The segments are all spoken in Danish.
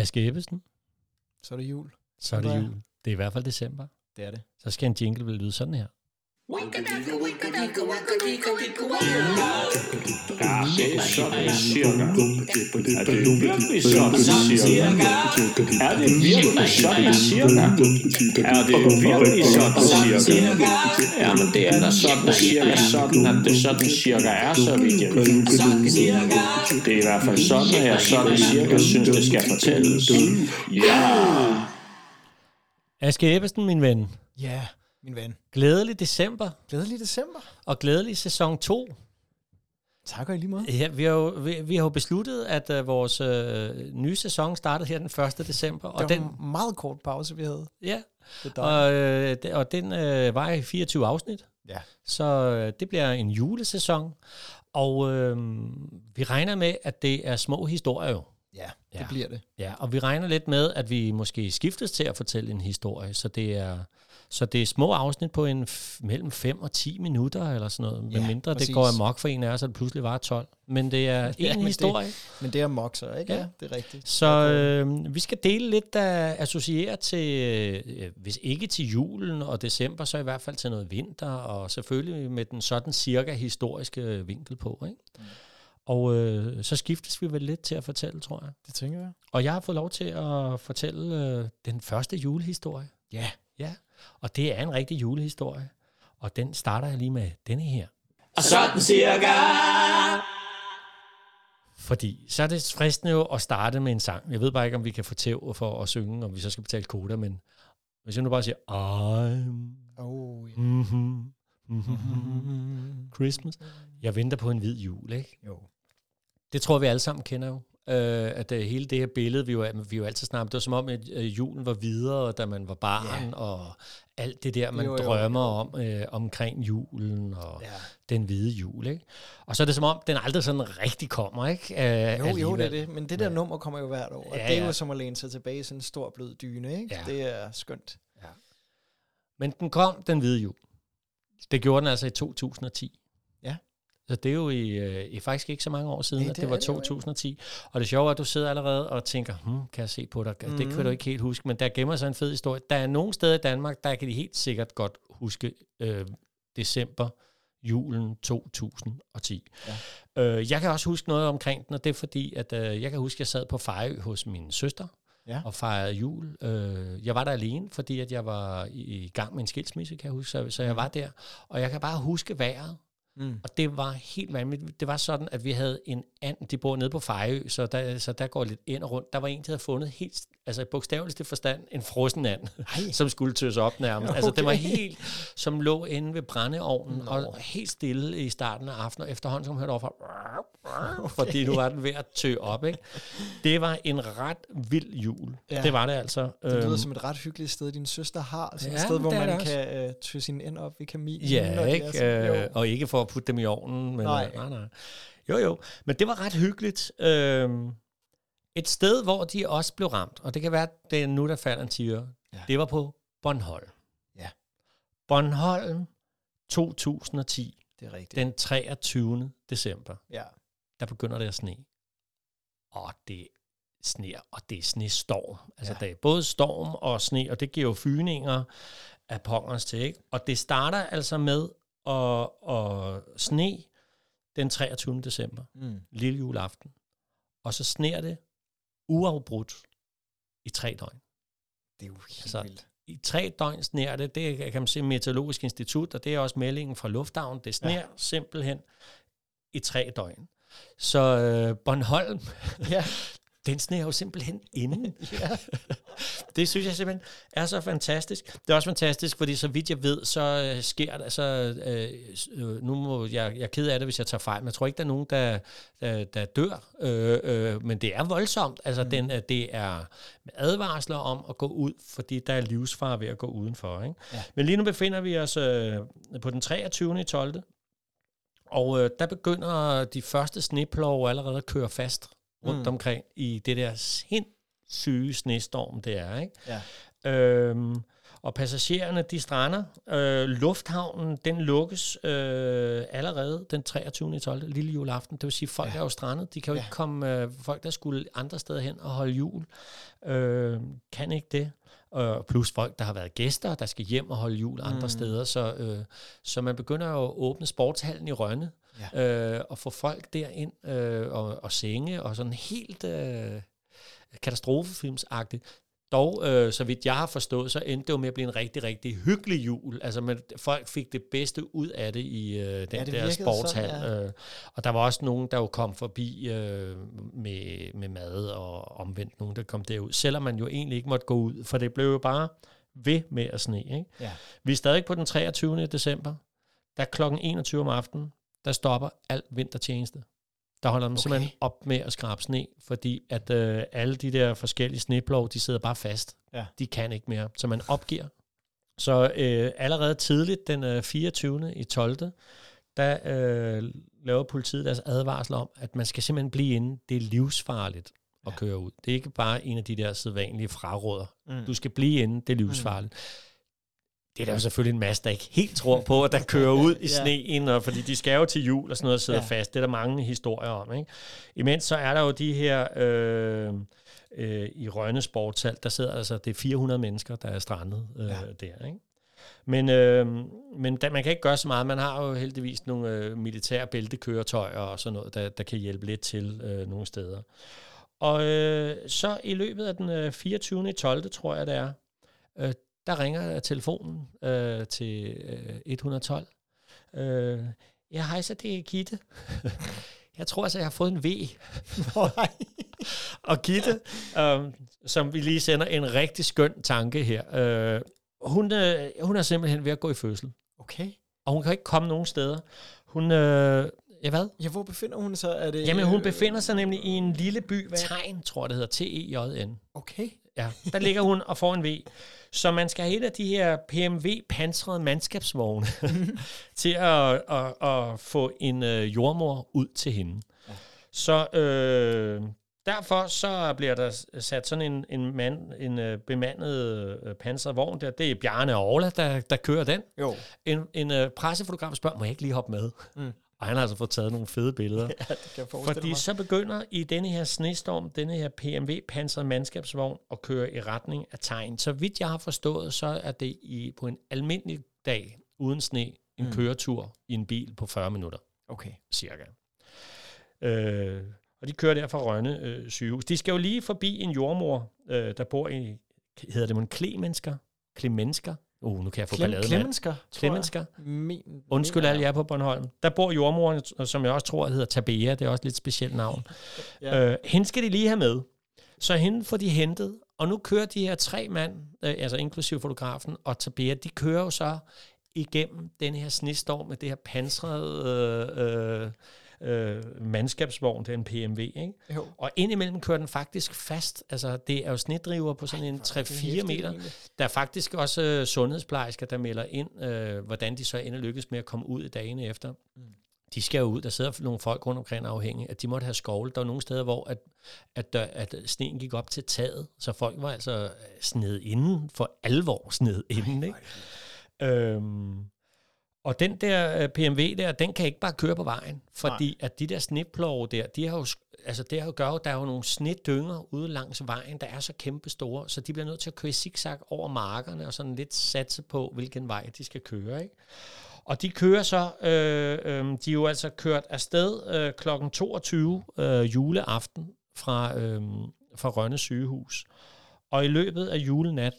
Aske Ebbesen, Så er det jul. så er det jul. Det er i hvert fald december. Det er det. Så skal en jingle vel lyde sådan her. Ja, er sådan cirka. Er det virkelig sådan cirka? Er det virkelig sådan cirka? Er det virkelig sådan cirka? Jamen det er da sådan cirka sådan, at det sådan cirka er, så vidt jeg ved. Det er i hvert fald sådan, at jeg sådan cirka synes, det skal fortælles. Ja! Aske Ebbesen, min ven. Ja, min ven. Glædelig december Glædelig december. og glædelig sæson 2. Tak og i lige måde. Ja, vi har jo, vi, vi har jo besluttet, at uh, vores uh, nye sæson startede her den 1. december. Og det den, var en meget kort pause, vi havde. ja, og, øh, og den uh, var i 24 afsnit. Ja. Så uh, det bliver en julesæson. Og uh, vi regner med, at det er små historier jo. Ja, det Ja. bliver det. Ja, og vi regner lidt med, at vi måske skiftes til at fortælle en historie, så det er, så det er små afsnit på en f- mellem 5 og 10 minutter eller sådan noget, Ja, med mindre præcis. det går amok for en af os, så det pludselig var 12. Men det er Ja, en men det- historie. Men det er mokser, ikke? Ja, Ja. ja det er rigtigt. Så øh, vi skal dele lidt, der associerer til, øh, hvis ikke til julen og december, så i hvert fald til noget vinter, og selvfølgelig med den sådan cirka historiske vinkel på. Ikke? Mm. Og øh, så skiftes vi vel lidt til at fortælle, tror jeg. Det tænker jeg. Og jeg har fået lov til at fortælle øh, den første julehistorie. Ja. Ja, og det er en rigtig julehistorie. Og den starter jeg lige med denne her. Og sådan cirka. Fordi så er det fristende jo at starte med en sang. Jeg ved bare ikke, om vi kan få tæv for at synge, om vi så skal betale koda, men hvis jeg nu bare siger, I'm Oh, ja. mm-hmm, mm-hmm, Christmas. Jeg venter på en hvid jul, ikke? Jo. Det tror vi alle sammen kender jo. Øh, at hele det her billede, vi jo, vi jo altid snakket, det var som om, at uh, julen var videre, da man var barn, Ja. og alt det der, man Jo, jo, drømmer om øh, omkring julen, og Ja. den hvide jul, ikke? Og så er det som om, den aldrig sådan rigtig kommer, ikke? Uh, Jo, jo, det er det. Men det der nummer kommer jo hvert år. Og Ja, det er ja. jo som at læne sig tilbage i sådan en stor blød dyne, ikke? Ja. Det er skønt. Men den kom, den hvide jul. Det gjorde den altså i 2010. Så det er jo i, øh, i faktisk ikke så mange år siden, Nej, at det det var det jo ikke. 2010. Og det sjove er, at du sidder allerede og tænker, hmm, kan jeg se på dig? Mm. Det kan du ikke helt huske, men der gemmer sig en fed historie. Der er nogle steder i Danmark, der kan de helt sikkert godt huske øh, december, julen 2010. Ja. Øh, jeg kan også huske noget omkring den, og det er fordi, at øh, jeg kan huske, at jeg sad på Fejø hos min søster, Ja. og fejrede jul. Øh, jeg var der alene, fordi at jeg var i, i gang med en skilsmisse, kan jeg huske, så, så jeg var der. Og jeg kan bare huske vejret, Mm. og det var helt vanvittigt. Det var sådan, at vi havde en and, de bor nede på Fejø, så der, så der går lidt ind og rundt. Der var en, der havde fundet helt, altså i bogstaveligste forstand, en frossen and, Ej. som skulle tøs op nærmest. Altså det var Okay. helt, som lå inde ved brændeovnen, Nå. og helt stille i starten af aftenen, og efterhånden, som hørte overfra, okay. fordi nu var den ved at tø op, ikke? Det var en ret vild jul. Ja. Det var det altså. Det lyder Øhm, som et ret hyggeligt sted, din søster har. Sådan et Ja, sted, hvor man kan øh, tø sin ind op i kaminen. Ja, ikke? sådan- Øh, og ikke for at putte dem i ovnen. Men, Nej. øh, nej, nej. Jo, jo. Men det var ret hyggeligt. Øhm, et sted, hvor de også blev ramt, og det kan være, at det er nu, der falder en tiger, Ja. det var på Bornholm. Ja. Bornholm 2010, Det er rigtigt. den 23. december, Ja. der begynder det at sne. Og det sner, og det er snestorm. Altså, Ja. det er både storm og sne, og det giver jo fyninger af pongers til, ikke? Og det starter altså med at, at sne den 23. december, Mm. lille juleaften. Og så sner det uafbrudt i tre døgn. Det er jo helt Altså, vildt. I tre døgn sner det, det kan man se Meteorologisk Institut, og det er også meldingen fra Lufthavn. Det sner ja. simpelthen i tre døgn. Så øh, Bornholm, Ja. den sner jo simpelthen inden. ja. Det synes jeg simpelthen er så fantastisk. Det er også fantastisk, fordi så vidt jeg ved, så øh, sker der, så øh, øh, nu må jeg, jeg er ked af det, hvis jeg tager fejl, men jeg tror ikke, der er nogen, der, der, der dør, øh, øh, men det er voldsomt. Altså, mm. den, øh, det er advarsler om at gå ud, fordi der er livsfare ved at gå udenfor. Ikke? Ja. Men lige nu befinder vi os øh, på den 23. i 12. Og øh, der begynder de første sneplove allerede at køre fast rundt Mm. omkring i det der sindssyge snestorm, det er. Ikke? Ja. Øhm, Og passagererne, de strander. Øh, lufthavnen, den lukkes øh, allerede den 23. i 12. lille juleaften. Det vil sige, folk ja. er jo strandet. De kan jo ja. ikke komme, øh, folk der skulle andre steder hen og holde jul, øh, kan ikke det. Og plus folk, der har været gæster, der skal hjem og holde jul andre mm. steder. Så, øh, så man begynder jo at åbne sportshallen i Rønne, ja. øh, og få folk derind øh, og, og senge, og sådan helt øh, katastrofefilmsagtigt. Dog, øh, så vidt jeg har forstået, så endte det jo med at blive en rigtig, rigtig hyggelig jul. Altså, men folk fik det bedste ud af det i øh, den ja, der sportshal. Sådan, ja. øh, og der var også nogen, der jo kom forbi øh, med, med mad og omvendt nogen, der kom derud. Selvom man jo egentlig ikke måtte gå ud, for det blev jo bare ved med at sne. Ikke? Ja. Vi er stadig på den 23. december. Der er klokken 21 om aftenen, der stopper al vintertjeneste. Der holder man okay. simpelthen op med at skrabe sne, fordi at øh, alle de der forskellige sneplov, de sidder bare fast. Ja. De kan ikke mere, så man opgiver. Så øh, allerede tidligt, den øh, 24. i 12., der øh, laver politiet deres advarsel om, at man skal simpelthen blive inde. Det er livsfarligt at ja. køre ud. Det er ikke bare en af de der sædvanlige fraråder. Mm. Du skal blive inde, det er livsfarligt. Mm det er der jo selvfølgelig en masse, der ikke helt tror på, at der kører ud i sneen, og fordi de skal jo til jul og sådan noget og sidder ja. fast. Det er der mange historier om. Ikke? Imens så er der jo de her... Øh, øh, i Rønne Sportshal, der sidder altså, det er 400 mennesker, der er strandet øh, ja. der. Ikke? Men, øh, men da, man kan ikke gøre så meget. Man har jo heldigvis nogle øh, militære bæltekøretøjer og sådan noget, der, der kan hjælpe lidt til øh, nogle steder. Og øh, så i løbet af den øh, 24. 12. tror jeg det er, øh, der ringer telefonen øh, til øh, 112. Øh, ja, hej, så det er Gitte. jeg tror altså, jeg har fået en V. og Gitte, øh, som vi lige sender en rigtig skøn tanke her, øh, hun, øh, hun er simpelthen ved at gå i fødsel. Okay. Og hun kan ikke komme nogen steder. Hun, øh, ja hvad? Ja, hvor befinder hun sig? Er det, Jamen, hun befinder sig nemlig i en lille by, Tegn, tror jeg det hedder, T-E-J-N. Okay. Ja, der ligger hun og får en V. Så man skal have et af de her PMV-pansrede mandskabsvogne til at, at, at få en øh, jordmor ud til hende. Ja. Så øh, derfor så bliver der sat sådan en, en, mand, en øh, bemandet øh, pansret vogn der. Det er Bjarne Orla, der, der kører den. Jo. En, en øh, pressefotograf spørger, må jeg ikke lige hoppe med? Mm. Og han har altså fået taget nogle fede billeder. Ja, det kan jeg Fordi mig. så begynder i denne her snestorm, denne her PMV pansret mandskabsvogn at køre i retning af tegn. Så vidt jeg har forstået, så er det i, på en almindelig dag uden sne en mm. køretur i en bil på 40 minutter. Okay. Cirka. Øh, og de kører der fra Rønne øh, sygehus. De skal jo lige forbi en jordmor, øh, der bor i, hedder det man Klemensker? Klemensker? Uh, nu kan jeg få Klem, ballade Klemensker, Klemensker. Min, Undskyld alle jer på Bornholm. Der bor jordmoren, som jeg også tror hedder Tabea. Det er også et lidt specielt navn. ja. øh, hende skal de lige have med. Så hende får de hentet, og nu kører de her tre mand, øh, altså inklusive fotografen og Tabea, de kører jo så igennem den her snestorm med det her pansrede øh, øh, øh, mandskabsvogn, det er en PMV, ikke? Jo. Og indimellem kører den faktisk fast. Altså, det er jo snedriver på sådan Ej, en 3-4 meter. Der er faktisk også øh, sundhedsplejersker, der melder ind, øh, hvordan de så ender lykkes med at komme ud i dagene efter. Mm. De skal jo ud. Der sidder nogle folk rundt omkring afhængige, at de måtte have skovle. Der var nogle steder, hvor at, at, der, at sneen gik op til taget, så folk var altså sned inden, for alvor sned inden, ikke? Øhm, og den der øh, PMV der, den kan ikke bare køre på vejen, fordi Nej. at de der sneplove der, de har jo, altså det har jo gør, der er jo nogle snedynger ude langs vejen, der er så kæmpe store, så de bliver nødt til at køre zigzag over markerne og sådan lidt satse på, hvilken vej de skal køre, ikke? Og de kører så, øh, øh, de er jo altså kørt afsted øh, kl. 22 øh, juleaften fra, øh, fra Rønne sygehus. Og i løbet af julenat,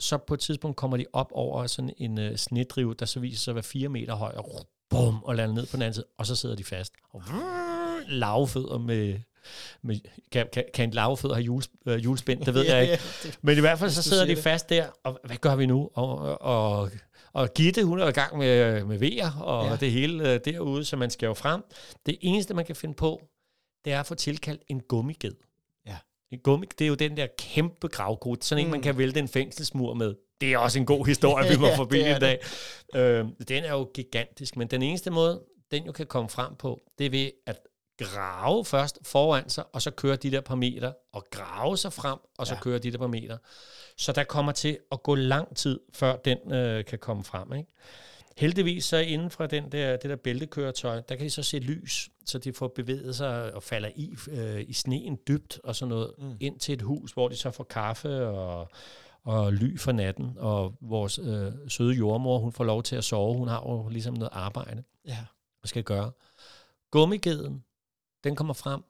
så på et tidspunkt kommer de op over sådan en uh, snedrive, der så viser sig at være fire meter høj, og bum, og lander ned på den anden side, og så sidder de fast. Og lavfødder med, med kan, kan, kan en lavfødder have jules, uh, julespænd, det ved ja, jeg ikke. Ja, det, Men i hvert fald så sidder de fast der, og hvad gør vi nu? Og, og, og Gitte, hun er i gang med, med vejer, og ja. det hele uh, derude, så man skal jo frem. Det eneste, man kan finde på, det er at få tilkaldt en gummiged. En gummi, det er jo den der kæmpe gravkode, sådan en, mm. man kan vælte en fængselsmur med. Det er også en god historie, vi må forbi en dag. Øh, den er jo gigantisk, men den eneste måde, den jo kan komme frem på, det er ved, at grave først foran sig, og så køre de der par meter, og grave sig frem, og så Ja. køre de der par meter. Så der kommer til at gå lang tid, før den øh, kan komme frem. Ikke? Heldigvis så inden for den der, det der bæltekøretøj, der kan de så se lys, så de får bevæget sig og falder i, øh, i sneen dybt og sådan noget, mm. ind til et hus, hvor de så får kaffe og, og ly for natten, og vores øh, søde jordmor, hun får lov til at sove, hun har jo ligesom noget arbejde Ja. og skal gøre. Gummigeden, den kommer frem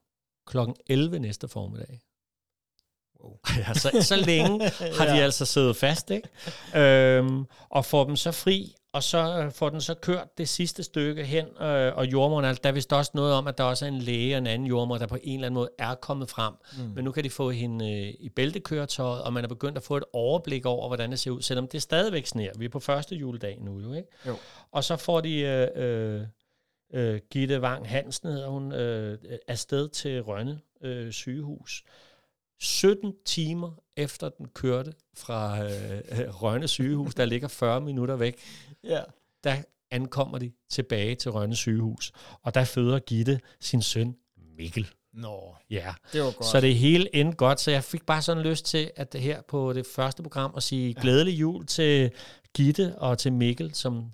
klokken 11 næste formiddag. Wow. Ja, så, så længe har de altså siddet fast, ikke? Øhm, og får dem så fri, og så øh, får den så kørt det sidste stykke hen, øh, og jordmoren, altså, der er vist også noget om, at der også er en læge og en anden jordmor, der på en eller anden måde er kommet frem. Mm. Men nu kan de få hende øh, i bæltekøretøjet, og man er begyndt at få et overblik over, hvordan det ser ud, selvom det stadigvæk sner. Vi er på første juledag nu, jo, ikke? Jo. Og så får de øh, øh, øh, Gitte Wang Hansen, hedder hun, øh, afsted til Rønne øh, sygehus. 17 timer efter den kørte fra øh, øh, Rønne sygehus, der ligger 40 minutter væk, Ja. der ankommer de tilbage til Rønne sygehus. Og der føder Gitte sin søn Mikkel. Nå, Ja, det var godt. så det hele endte godt, så jeg fik bare sådan lyst til, at det her på det første program, at sige ja. glædelig jul til Gitte og til Mikkel, som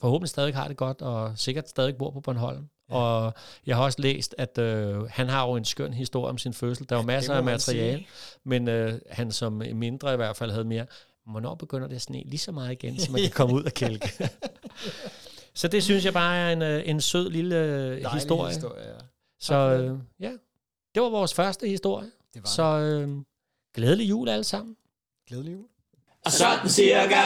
forhåbentlig stadig har det godt, og sikkert stadig bor på Bornholm. Og jeg har også læst, at øh, han har jo en skøn historie om sin fødsel. Der var masser må af materiale, sige. men øh, han som mindre i hvert fald havde mere. Hvornår begynder det at sne lige så meget igen, så man kan komme ud og kælke? så det synes jeg bare er en, øh, en sød lille øh, Dejlig historie. historie ja. Så øh, ja, det var vores første historie. Det var Så øh, glædelig jul alle sammen. Glædelig jul. Sådan cirka.